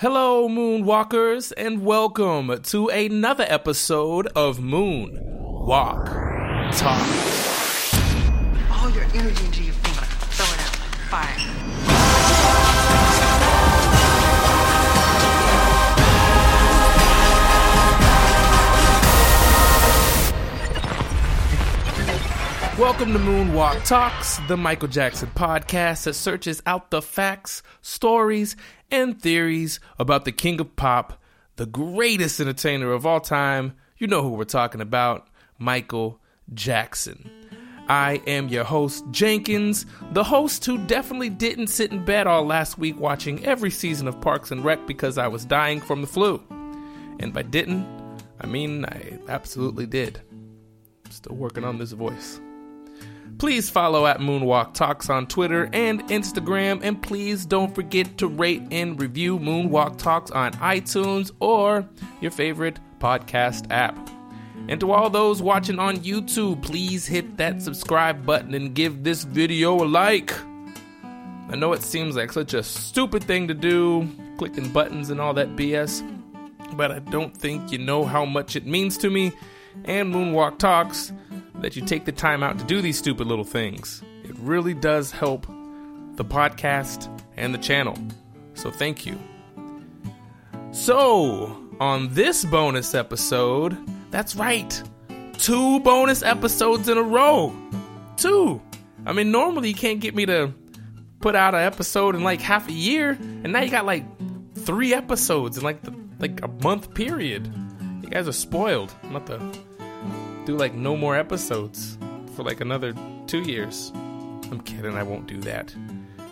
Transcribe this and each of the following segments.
Hello, Moonwalkers, and welcome to another episode of Moon Walk Talk. All your energy into your finger. Throw it out. Fire. Welcome to Moonwalk Talks, the Michael Jackson podcast that searches out the facts, stories, and theories about the king of pop, the greatest entertainer of all time. You know who we're talking about, Michael Jackson. I am your host, Jenkins, the host who definitely didn't sit in bed all last week watching every season of Parks and Rec because I was dying from the flu. And by didn't, I mean I absolutely did. Still working on this voice. Please follow at Moonwalk Talks on Twitter and Instagram, and please don't forget to rate and review Moonwalk Talks on iTunes or your favorite podcast app. And to all those watching on YouTube, please hit that subscribe button and give this video a like. I know it seems like such a stupid thing to do, clicking buttons and all that BS, but I don't think you know how much it means to me and Moonwalk Talks that you take the time out to do these stupid little things. It really does help the podcast and the channel. So thank you. So, on this bonus episode, that's right, two bonus episodes in a row. Two. I mean, normally you can't get me to put out an episode in like half a year, and now you got like three episodes in like the, like a month period. You guys are spoiled. I'm do like no more episodes for like another two years. I'm kidding, I won't do that.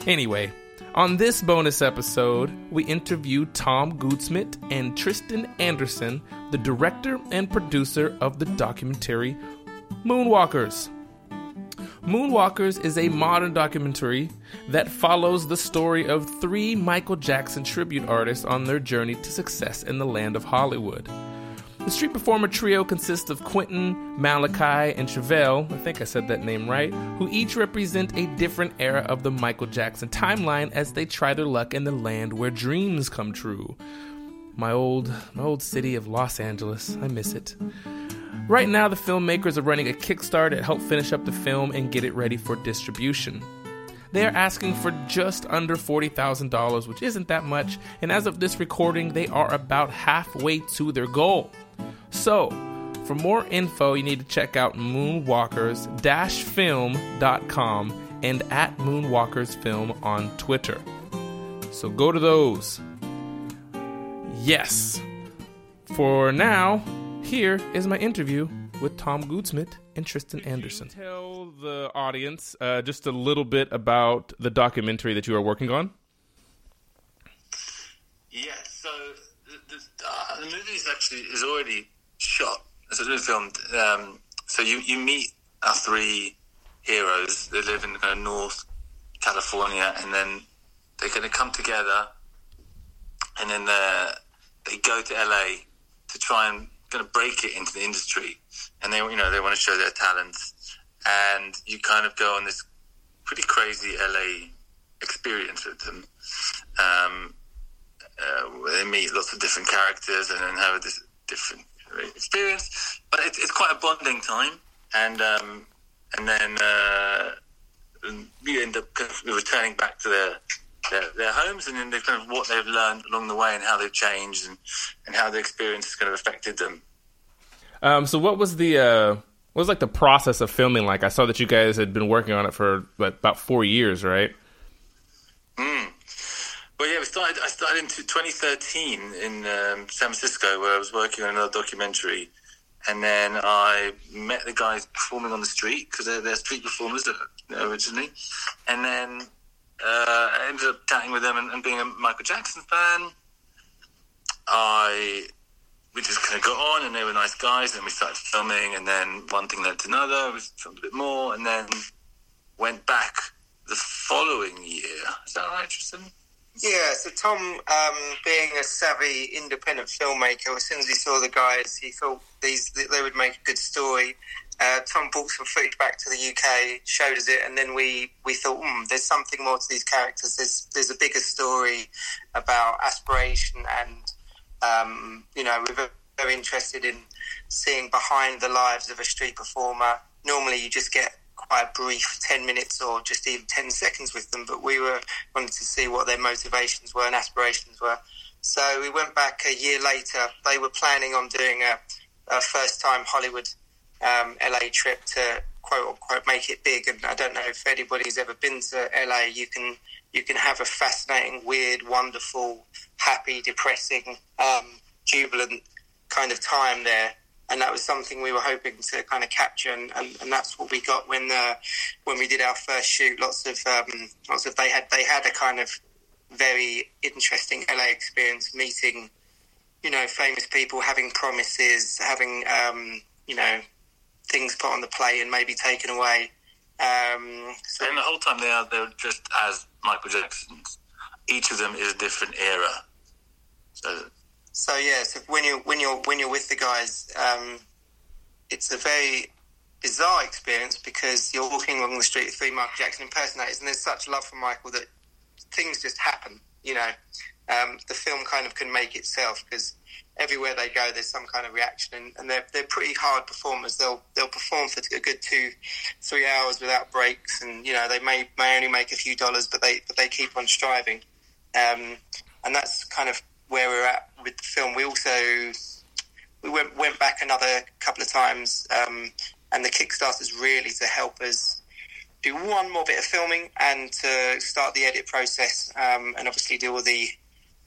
Anyway, on this bonus episode, we interview Tom Goodsmith and Tristan Anderson, the director and producer of the documentary Moonwalkers. Moonwalkers is a modern documentary that follows the story of three Michael Jackson tribute artists on their journey to success in the land of Hollywood. The street performer trio consists of Quentin, Malachi, and Chevelle, I think I said that name right, who each represent a different era of the Michael Jackson timeline as they try their luck in the land where dreams come true. My old, my old city of Los Angeles, I miss it. Right now, the filmmakers are running a Kickstarter to help finish up the film and get it ready for distribution. They are asking for just under $40,000, which isn't that much, and as of this recording, they are about halfway to their goal. So, for more info, you need to check out moonwalkers-film.com and at moonwalkersfilm on Twitter. So go to those. Yes. For now, here is my interview with Tom Goodsmith and Tristan Anderson. Tell the audience uh, just a little bit about the documentary that you are working on. Yeah, so the, the, uh, the movie is actually is already shot. Filmed. Um, so you, you meet our three heroes. They live in kind of North California, and then they're going to come together, and then uh, they go to LA to try and kind of break it into the industry. And they, you know, they want to show their talents, and you kind of go on this pretty crazy LA experience with them. Um, uh, they meet lots of different characters and then have this different experience. But it's, it's quite a bonding time, and um, and then uh, you end up kind of returning back to their, their their homes, and then they kind of what they've learned along the way and how they've changed and, and how the experience has kind of affected them. Um, so what was the uh, what was like the process of filming like? I saw that you guys had been working on it for what, about four years, right? Mm. Well, yeah, we started. I started in 2013 in um, San Francisco, where I was working on another documentary, and then I met the guys performing on the street because they're, they're street performers originally, and then uh, I ended up chatting with them and, and being a Michael Jackson fan. I we just kind of got on, and they were nice guys, and we started filming, and then one thing led to another. We filmed a bit more, and then went back the following year. Is that right, Tristan? Yeah, so Tom, um, being a savvy independent filmmaker, as soon as he saw the guys, he thought these they would make a good story, uh, Tom brought some footage back to the UK, showed us it, and then we, we thought, hmm, there's something more to these characters. There's there's a bigger story about aspiration, and um, you know, we're very interested in seeing behind the lives of a street performer. Normally, you just get a brief 10 minutes or just even 10 seconds with them, but we were wanting to see what their motivations were and aspirations were. So we went back a year later. They were planning on doing a, a first time Hollywood um, LA trip to quote unquote make it big. And I don't know if anybody's ever been to LA. You can you can have a fascinating, weird, wonderful, happy, depressing, um, jubilant kind of time there and that was something we were hoping to kind of capture, and, and, and that's what we got when uh, when we did our first shoot. Lots of um, lots of they had they had a kind of very interesting LA experience, meeting you know famous people, having promises, having um, you know things put on the plate and maybe taken away. Um, so and the whole time they are they're just as Michael Jackson's. Each of them is a different era. So yeah, so when you when you're when you're with the guys, um, it's a very bizarre experience because you're walking along the street with three Michael Jackson impersonators, and there's such love for Michael that things just happen. You know, um, the film kind of can make itself because everywhere they go, there's some kind of reaction, and, and, they're they're pretty hard performers. They'll they'll perform for a good two, three hours without breaks, and you know they may may only make a few dollars, but they but they keep on striving, um, and that's kind of where we're at with the film. We also we went went back another couple of times, um, and the Kickstarter's really to help us do one more bit of filming and to start the edit process, um, and obviously do all the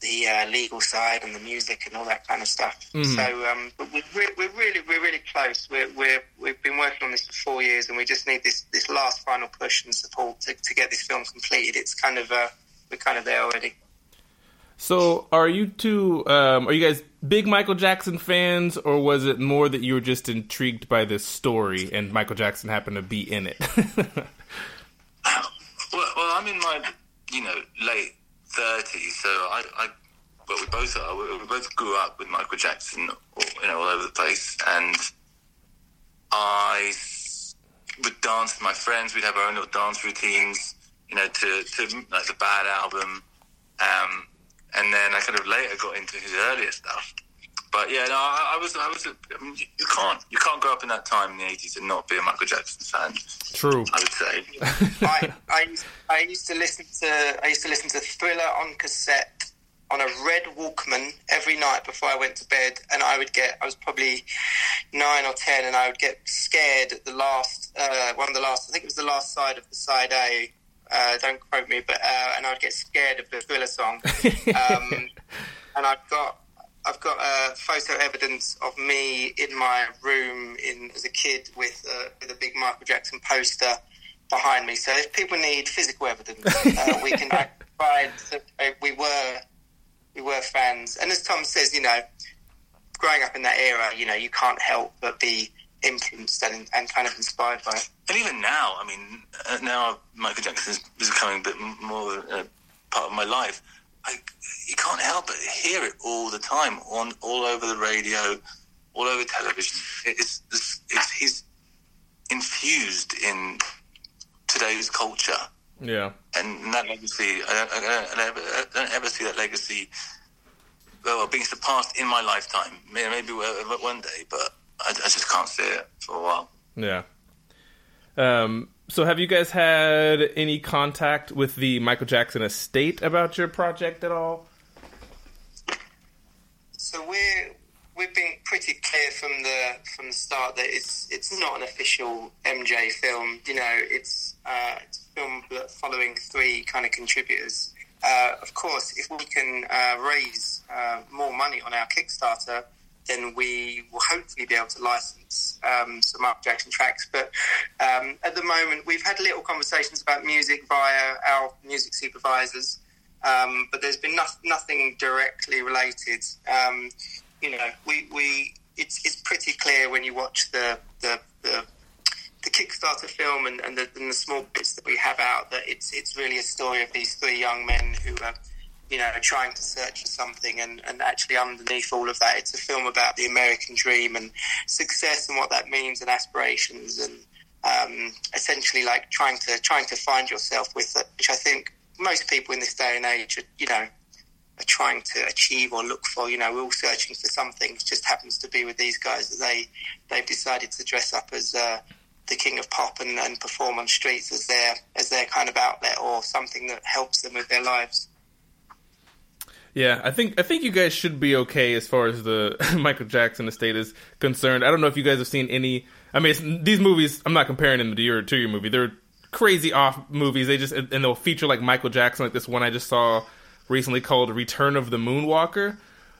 the uh, legal side and the music and all that kind of stuff. Mm-hmm. So um, we're, we're, really we're really close. We're, we're we've been working on this for four years, and we just need this this last final push and support to, to get this film completed. It's kind of uh, we're kind of there already. So, are you two? Um, are you guys big Michael Jackson fans, or was it more that you were just intrigued by this story and Michael Jackson happened to be in it? well, well, I'm in my you know late thirties, so I, I well, we both are. We, both grew up with Michael Jackson, you know, all over the place, and I would dance with my friends. We'd have our own little dance routines, you know, to to like the Bad album. Um, and then I kind of later got into his earlier stuff. But yeah, no, I, I was, I was. I mean, you can't, you can't grow up in that time in the eighties and not be a Michael Jackson fan. True, I would say. I, I, I used to listen to, I used to listen to Thriller on cassette on a red Walkman every night before I went to bed, and I would get, I was probably nine or ten, and I would get scared at the last, uh, one of the last, I think it was the last side of the side A, uh, don't quote me, but uh, and I'd get scared of the thriller song. Um, and I've got I've got uh, photo evidence of me in my room in as a kid with uh, with a big Michael Jackson poster behind me. So if people need physical evidence, uh, we can provide. Uh, we were we were fans, and as Tom says, you know, growing up in that era, you know, you can't help but be influenced and, and kind of inspired by it. And even now, I mean, uh, now Michael Jackson is becoming a bit more uh, part of my life. I, you can't help but hear it all the time on all over the radio, all over television. It's, it's, it's he's infused in today's culture. Yeah, and that legacy, I don't, I don't, ever, I don't ever see that legacy well being surpassed in my lifetime. Maybe one day, but I, I just can't see it for a while. Yeah. Um, so, have you guys had any contact with the Michael Jackson estate about your project at all? So we're we've been pretty clear from the from the start that it's it's not an official MJ film. You know, it's uh, it's a film following three kind of contributors. Uh, of course, if we can uh, raise uh, more money on our Kickstarter, then we will hopefully be able to license um, some Michael Jackson tracks. But um, at the moment, we've had little conversations about music via our music supervisors, um, but there's been no- nothing directly related. Um, you know, we, we it's, it's pretty clear when you watch the the, the, the Kickstarter film and, and, the, and, the, small bits that we have out that it's it's really a story of these three young men who are you know, trying to search for something, and, and actually underneath all of that, it's a film about the American dream and success and what that means and aspirations and um, essentially like trying to trying to find yourself with it, which I think most people in this day and age, are, you know, are trying to achieve or look for. You know, we're all searching for something. It just happens to be with these guys that they they've decided to dress up as. Uh, the king of pop and, and perform on streets as their as their kind of outlet or something that helps them with their lives. Yeah, I think I think you guys should be okay as far as the Michael Jackson estate is concerned. I don't know if you guys have seen any. I mean, these movies. I'm not comparing them to your to your movie. They're crazy off movies. They just and they'll feature like Michael Jackson, like this one I just saw recently called "Return of the Moonwalker."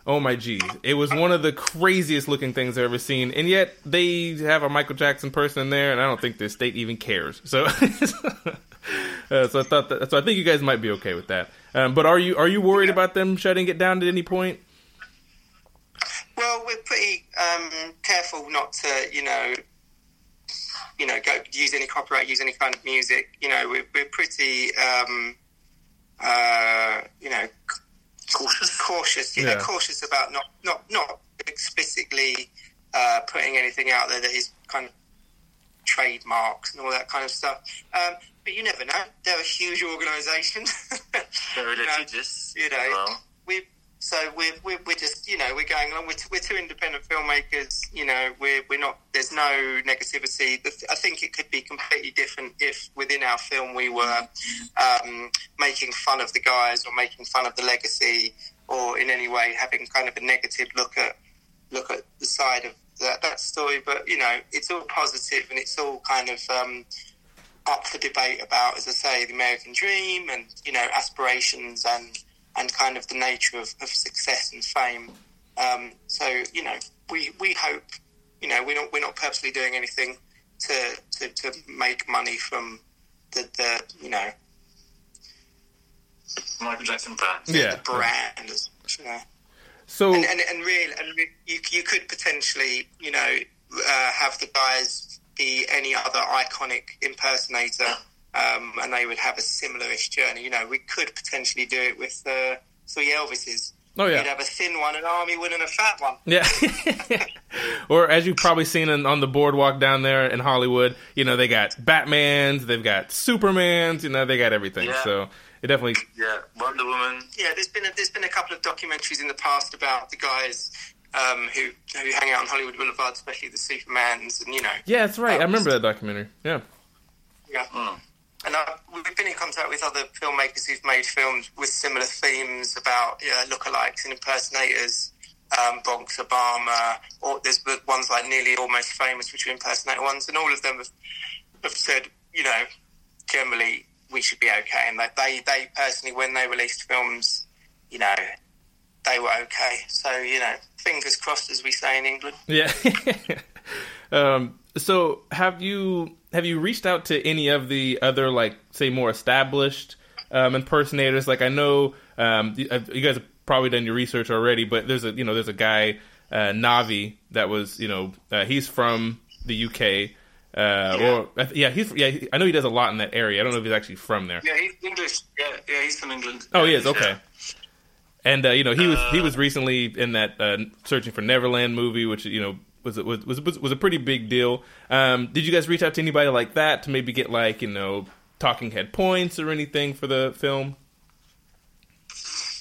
Oh my geez, it was one of the craziest looking things I've ever seen, and yet they have a Michael Jackson person in there, and I don't think the state even cares. So, uh, so I thought that. So I think you guys might be okay with that. Um, but are you are you worried about them shutting it down at any point? Well, we're pretty um, careful not to, you know, you know, go use any copyright, use any kind of music. You know, we're, we're pretty, um, uh, you know, Cautious. cautious. You Yeah. know, cautious about not not not explicitly uh, putting anything out there that is kind of trademarks and all that kind of stuff. Um, but you never know. They're a huge organisation. Very You know, you know, well. we so we're, we're we're just you know we're going along. We're, t- we're two independent filmmakers. You know, we're we're not. There's no negativity. The th- I think it could be completely different if within our film we were um, making fun of the guys or making fun of the legacy or in any way having kind of a negative look at look at the side of that, that story. But you know, it's all positive and it's all kind of. Um, up for debate about, as I say, the American dream and you know aspirations and and kind of the nature of, of success and fame. Um, so you know, we we hope you know we're not we're not purposely doing anything to to, to make money from the, the you know Michael Jackson brand. Yeah. the brand. As, you know. So and, and, and really, and you, you could potentially, you know, uh, have the guys be any other iconic impersonator, um, and they would have a similar-ish journey. You know, we could potentially do it with uh, three Elvises. Oh, yeah. You'd have a thin one, an army one, and a fat one. Yeah. or as you've probably seen in, on the boardwalk down there in Hollywood, you know, they got Batmans, they've got Supermans, you know, they got everything. Yeah. So it definitely, Yeah, Wonder Woman. Yeah, there's been a, there's been a couple of documentaries in the past about the guys um, who who hang out on Hollywood Boulevard, especially the Supermans, and you know, yeah, that's right. I remember that documentary. Yeah. Yeah. And I, we've been in contact with other filmmakers who've made films with similar themes about yeah, lookalikes and impersonators. Um, Bronx Obama, or there's ones like Nearly Almost Famous, which are impersonator ones, and all of them have, have said, you know, generally we should be okay. And that they, they personally, when they released films, you know, they were okay. So, you know, fingers crossed, as we say in England. Yeah. um, so have you have you reached out to any of the other like say more established um, impersonators? Like I know um, you, uh, you guys have probably done your research already, but there's a you know there's a guy uh, Navi that was you know uh, he's from the UK. Uh, or yeah, he's yeah. he- I know he does a lot in that area. I don't know if he's actually from there. Yeah, he's English. Yeah, yeah, he's from England. Oh, he is Yeah. okay. And uh, you know he was he was recently in that uh, Searching for Neverland movie, which you know was was was was, was a pretty big deal. Um, did you guys reach out to anybody like that to maybe get like you know talking head points or anything for the film?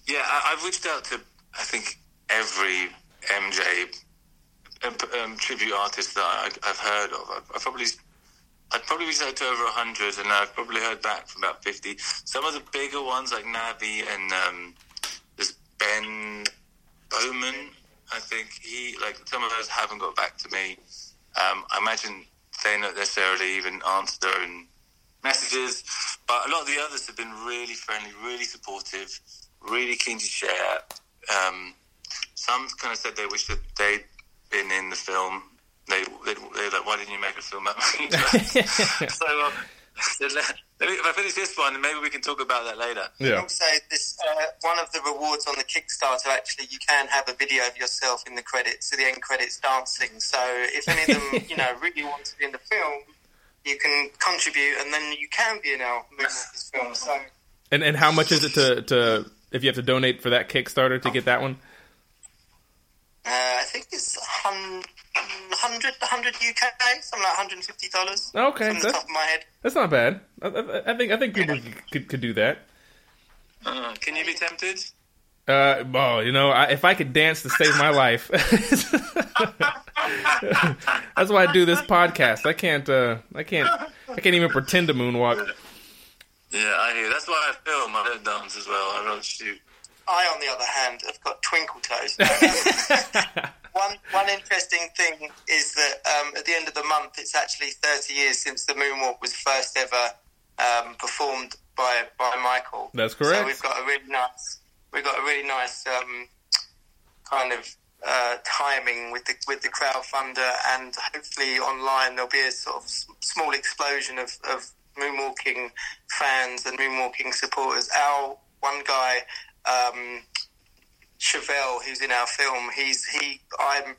Yeah, I, I've reached out to I think every MJ um, tribute artists that I, I've heard of. I've, I've probably I've probably reached out to over hundred, and I've probably heard back from about fifty. Some of the bigger ones like Navi and um, there's Ben Bowman. I think he like some of those haven't got back to me. Um, I imagine they don't necessarily even answer their own messages, but a lot of the others have been really friendly, really supportive, really keen to share. Um, some kind of said they wish that they'd been in the film. They they they're like, why didn't you make a film about Michael so um, let, let me, if I finish this one, maybe we can talk about that later. Yeah. Also, this uh, one of the rewards on the Kickstarter actually, you can have a video of yourself in the credits, so the end credits dancing. So if any of them, you know, really want to be in the film, you can contribute, and then you can be in our Moonwalkers film. So And and how much is it to to if you have to donate for that Kickstarter to get that one? Uh, I think it's 100, 100, 100 UK, something like 150 dollars. Okay, from the that's- top of my head. That's not bad. I, I, I think I think people could, could, could do that. Uh, can you be tempted? Uh, well, you know, I, if I could dance to save my life, that's why I do this podcast. I can't, uh, I can't, I can't even pretend to moonwalk. Yeah, I hear. That's why I film. I don't dance as well. I don't shoot. I, on the other hand, have got twinkle toes. one one interesting thing is that um, at the end of the month, it's actually 30 years since the moonwalk was first ever um, performed by by Michael. That's correct. So we've got a really nice we've got a really nice um, kind of uh, timing with the with the crowdfunder, and hopefully online there'll be a sort of small explosion of, of moonwalking fans and moonwalking supporters. Our one guy. Um, Chevelle, who's in our film, he's he. I'm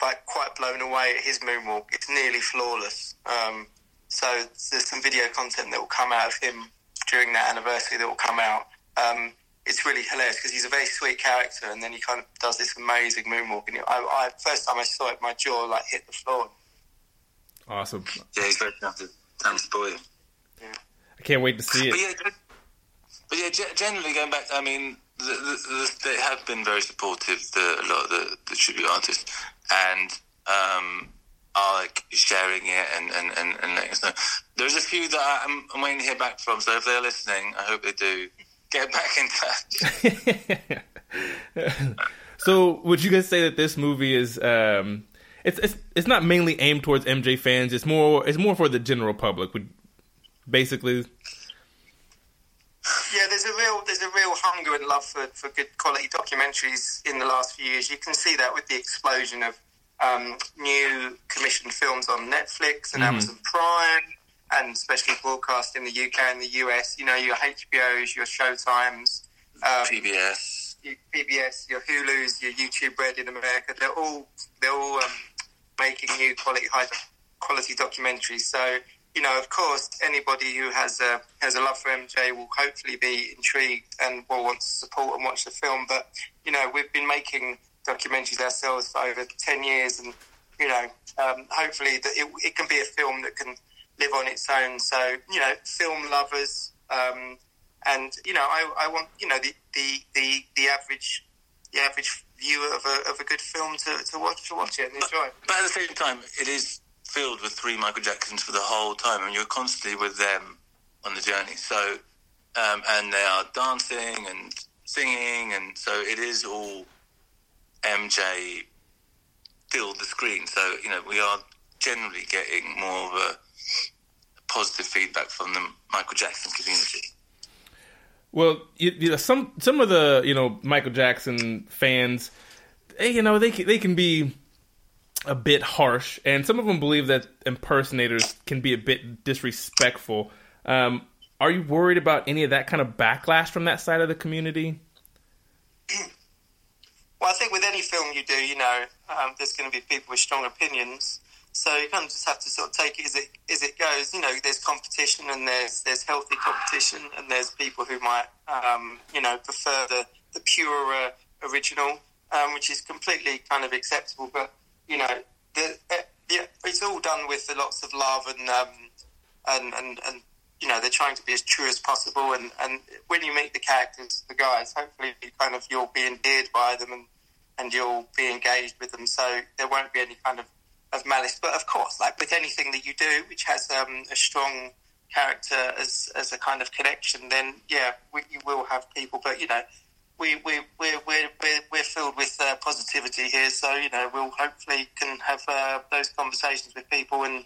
like quite blown away at his moonwalk. It's nearly flawless. Um, so there's some video content that will come out of him during that anniversary that will come out. Um, it's really hilarious because he's a very sweet character, and then he kind of does this amazing moonwalk. And I, I first time I saw it, my jaw like hit the floor. Awesome. Yeah, he's very talented. Talented boy. I can't wait to see But it. But yeah, ge- generally going back, I mean, the, the, they have been very supportive. The, a lot of the, the tribute artists, and um, are like sharing it and, and, and, and letting us know. There's a few that I'm, I'm waiting to hear back from. So if they're listening, I hope they do. Get back in touch. so, would you guys say that this movie is um, it's it's it's not mainly aimed towards MJ fans. It's more it's more for the general public. Would basically Yeah, there's a real there's a real hunger and love for, for good quality documentaries in the last few years. You can see that with the explosion of um, new commissioned films on Netflix and Amazon Prime, and especially broadcast in the UK and the US. You know, your HBOs, your Showtimes, um, PBS. your PBS, your Hulu's, your YouTube Red in America. They're all they're all um, making new quality high quality documentaries. So you know, of course, anybody who has a has a love for MJ will hopefully be intrigued and will want to support and watch the film. But you know, we've been making documentaries ourselves for over ten years, and you know, um, hopefully that it, it can be a film that can live on its own. So you know, film lovers. Um, and you know, I, I want you know the, the, the, the average the average viewer of a, of a good film to, to watch to watch it and enjoy. it. But at the same time, it is filled with three Michael Jacksons for the whole time, and you're constantly with them on the journey. So, um, and they are dancing and singing, and so it is all MJ filled the screen. So you know, we are generally getting more of a positive feedback from the Michael Jackson community. Well, you, you know, some some of the you know Michael Jackson fans, eh, you know, they can, they can be a bit harsh, and some of them believe that impersonators can be a bit disrespectful. Um, are you worried about any of that kind of backlash from that side of the community? Well, I think with any film you do, you know, um, there's going to be people with strong opinions. So you kind of just have to sort of take it as it as it goes. You know, there's competition and there's there's healthy competition, and there's people who might um, you know prefer the the pure uh, original, um, which is completely kind of acceptable. But you know, the, uh, yeah, it's all done with lots of love and um, and and and you know they're trying to be as true as possible. And and when you meet the characters, the guys, hopefully kind of you'll be endeared by them and and you'll be engaged with them. So there won't be any kind of of malice. But of course, like with anything that you do, which has um, a strong character as as a kind of connection, then yeah, we, you will have people. But you know, we we we're we're we're, filled with uh, positivity here, so you know we'll hopefully can have uh, those conversations with people and.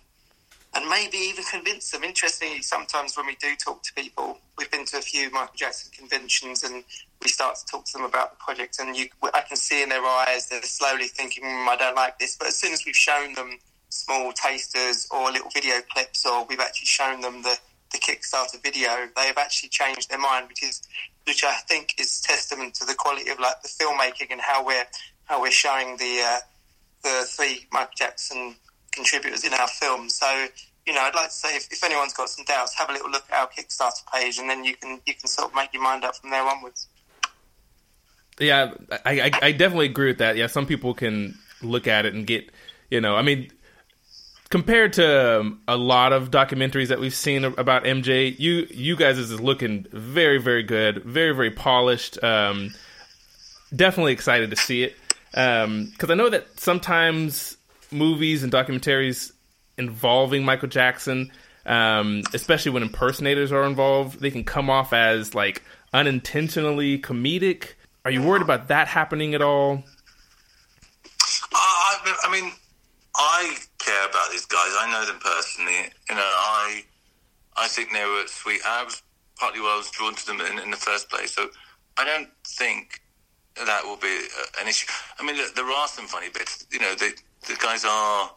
And maybe even convince them. Interestingly, sometimes when we do talk to people, we've been to a few Michael Jackson conventions, and we start to talk to them about the project, and you, I can see in their eyes they're slowly thinking, mm, "I don't like this." But as soon as we've shown them small tasters or little video clips, or we've actually shown them the, the Kickstarter video, they have actually changed their mind, which is which I think is testament to the quality of like the filmmaking and how we're how we're showing the uh, the three Michael Jackson contributors in our film. So you know, I'd like to say if, if anyone's got some doubts, have a little look at our Kickstarter page, and then you can you can sort of make your mind up from there onwards. Yeah, I, I, I definitely agree with that. Yeah, some people can look at it and get, you know, I mean, compared to um, a lot of documentaries that we've seen about MJ, you you guys is looking very very good, very very polished. Um, definitely excited to see it because um, I know that sometimes movies and documentaries involving Michael Jackson, um, especially when impersonators are involved, they can come off as like unintentionally comedic. Are you worried about that happening at all? Uh, I mean, I care about these guys. I know them personally. You know, I I think they were sweet. I was partly why I was drawn to them in, in the first place. So I don't think that will be uh, an issue. I mean, look, there are some funny bits. You know, the the guys are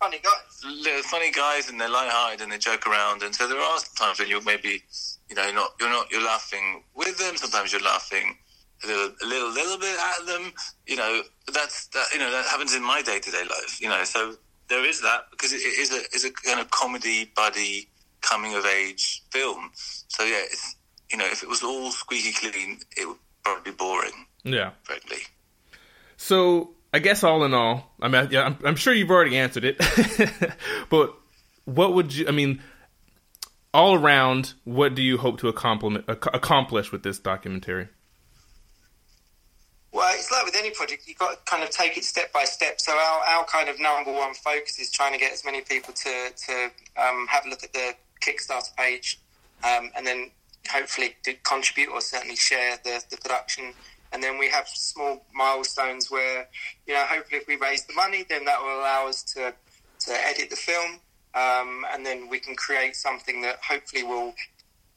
funny guys. They're funny guys, and they're light-hearted, and they joke around. And so there are times when you're maybe, you know, not you're not you're laughing with them. Sometimes you're laughing a little, a little, little bit at them. You know, that's that. You know, that happens in my day-to-day life. You know, so there is that because it is a is a kind of comedy buddy coming of age film. So yeah, it's you know, if it was all squeaky clean, it would probably be boring. Yeah, frankly. So I guess all in all, I mean, yeah, I'm, I'm sure you've already answered it, but what would you? I mean, all around, what do you hope to accomplish with this documentary? Well, it's like with any project, you've got to kind of take it step by step. So our, our kind of number one focus is trying to get as many people to, to um, have a look at the Kickstarter page um, and then hopefully contribute or certainly share the, the production. And then we have small milestones where, you know, hopefully if we raise the money, then that will allow us to, to edit the film. Um, and then we can create something that hopefully will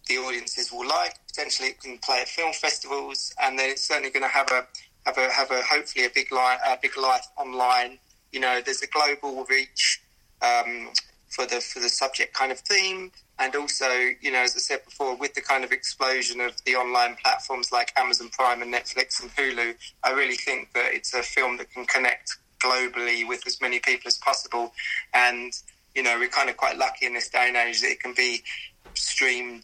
the audiences will like. Potentially, it can play at film festivals, and then it's certainly going to have a have a have a hopefully a big life a big life online. You know, there's a global reach um, for the for the subject kind of theme and also, you know, as I said before, with the kind of explosion of the online platforms like Amazon Prime and Netflix and Hulu, I really think that it's a film that can connect globally with as many people as possible. And, you know, we're kind of quite lucky in this day and age that it can be streamed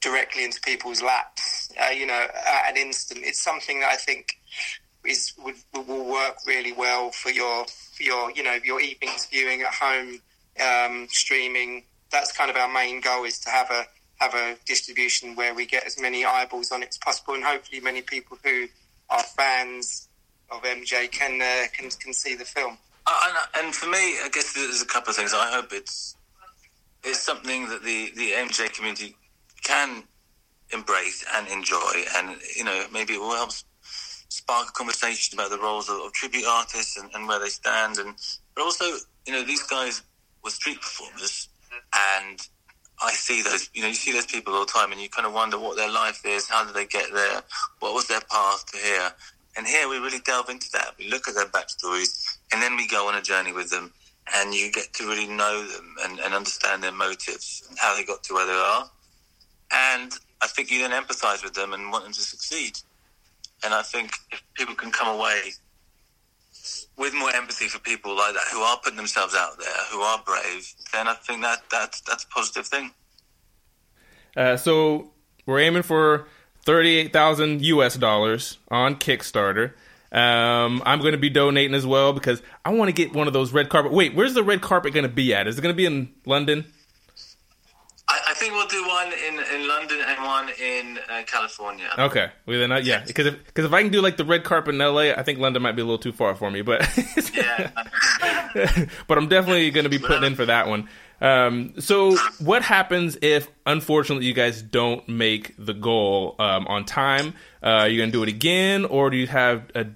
directly into people's laps, uh, you know, at an instant. It's something that I think is would, will work really well for your, for your, you know, your evenings viewing at home, um, streaming that's kind of our main goal is to have a have a distribution where we get as many eyeballs on it as possible, and hopefully many people who are fans of MJ can uh, can can see the film. Uh, and, and, for me, I guess there's a couple of things. I hope it's it's something that the the MJ community can embrace and enjoy, and you know maybe it will help spark a conversation about the roles of, of tribute artists and, and where they stand, and but also you know these guys were street performers and I see those, you know, you see those people all the time, and you kind of wonder what their life is, how did they get there, what was their path to here, and here we really delve into that. We look at their backstories, and then we go on a journey with them, and you get to really know them and, and understand their motives and how they got to where they are, and I think you then empathise with them and want them to succeed. And I think if people can come away with more empathy for people like that who are putting themselves out there, who are brave, then I think that that's that's a positive thing. Uh, so we're aiming for thirty-eight thousand U.S. dollars on Kickstarter. Um, I'm going to be donating as well because I want to get one of those red carpet. Wait, where's the red carpet going to be at? Is it going to be in London? I, I, think we'll do one in, in London and one in uh, California. Okay, well then, uh, yeah, because if because if I can do like the red carpet in LA, I think London might be a little too far for me. But yeah, but I'm definitely going to be putting in for that one. Um, so, what happens if, unfortunately, you guys don't make the goal um, on time? Uh, are you going to do it again, or do you have a,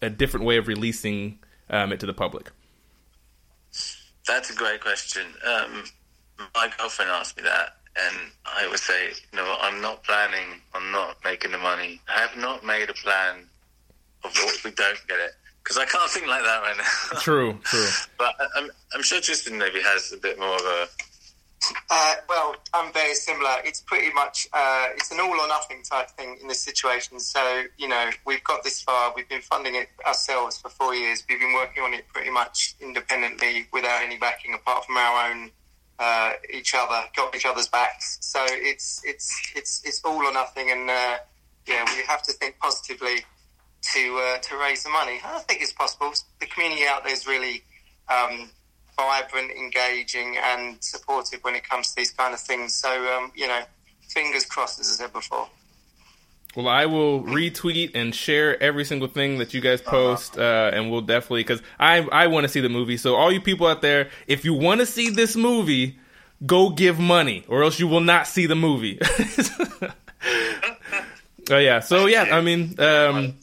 a different way of releasing um, it to the public? That's a great question. Um, my girlfriend asked me that, and I would say, no, I'm not planning on not making the money. I have not made a plan of what we don't get it because I can't think like that right now. true, true. But I'm, I'm sure Tristan maybe has a bit more of a. Uh, well, I'm very similar. It's pretty much uh, it's an all or nothing type thing in this situation. So you know, we've got this far. We've been funding it ourselves for four years. We've been working on it pretty much independently without any backing apart from our own uh, each other, got each other's backs. So it's it's it's it's all or nothing, and uh, yeah, we have to think positively to uh, to raise the money. I think it's possible. The community out there is really um, vibrant, engaging, and supportive when it comes to these kind of things. So um, you know, fingers crossed, as I said before. Well, I will retweet and share every single thing that you guys post, uh, and we'll definitely because I I want to see the movie. So all you people out there, if you want to see this movie, go give money, or else you will not see the movie. oh yeah, so yeah, I mean, um,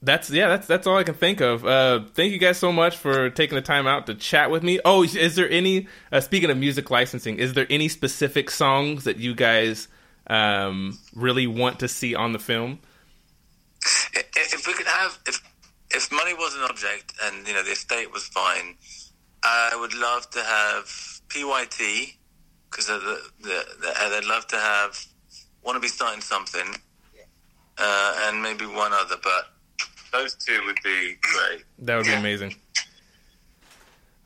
that's yeah, that's that's all I can think of. Uh, thank you guys so much for taking the time out to chat with me. Oh, is there any? Uh, speaking of music licensing, is there any specific songs that you guys? Um, really want to see on the film? If we could have, if if money was an object and you know the estate was fine, I would love to have PYT because the, the, the, they'd love to have want to be starting something, uh, and maybe one other, but those two would be great. That would be amazing.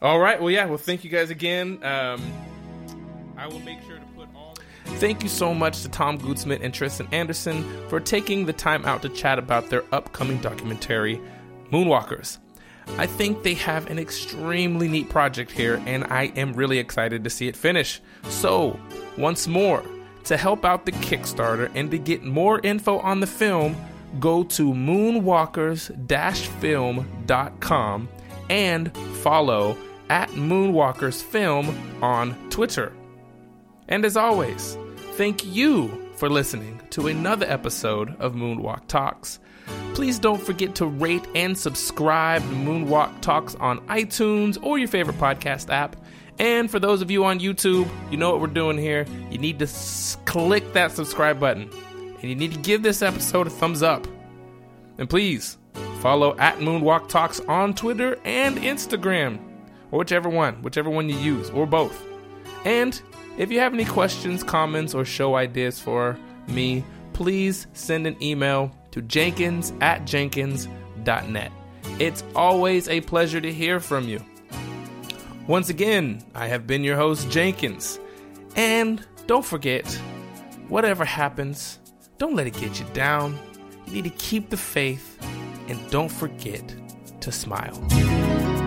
All right. Well, yeah. Well, thank you guys again. Um, I will make sure to. Thank you so much to Tom Goodsmith and Tristan Anderson for taking the time out to chat about their upcoming documentary, Moonwalkers. I think they have an extremely neat project here, and I am really excited to see it finish. So, once more, to help out the Kickstarter and to get more info on the film, go to moonwalkers film.com and follow at Moonwalkers Film on Twitter. And as always, thank you for listening to another episode of Moonwalk Talks. Please don't forget to rate and subscribe to Moonwalk Talks on iTunes or your favorite podcast app. And for those of you on YouTube, you know what we're doing here. You need to s- click that subscribe button. And you need to give this episode a thumbs up. And please follow at Moonwalk Talks on Twitter and Instagram, or whichever one, whichever one you use, or both. And if you have any questions, comments, or show ideas for me, please send an email to jenkins at jenkins.net. It's always a pleasure to hear from you. Once again, I have been your host, Jenkins. And don't forget, whatever happens, don't let it get you down. You need to keep the faith and don't forget to smile.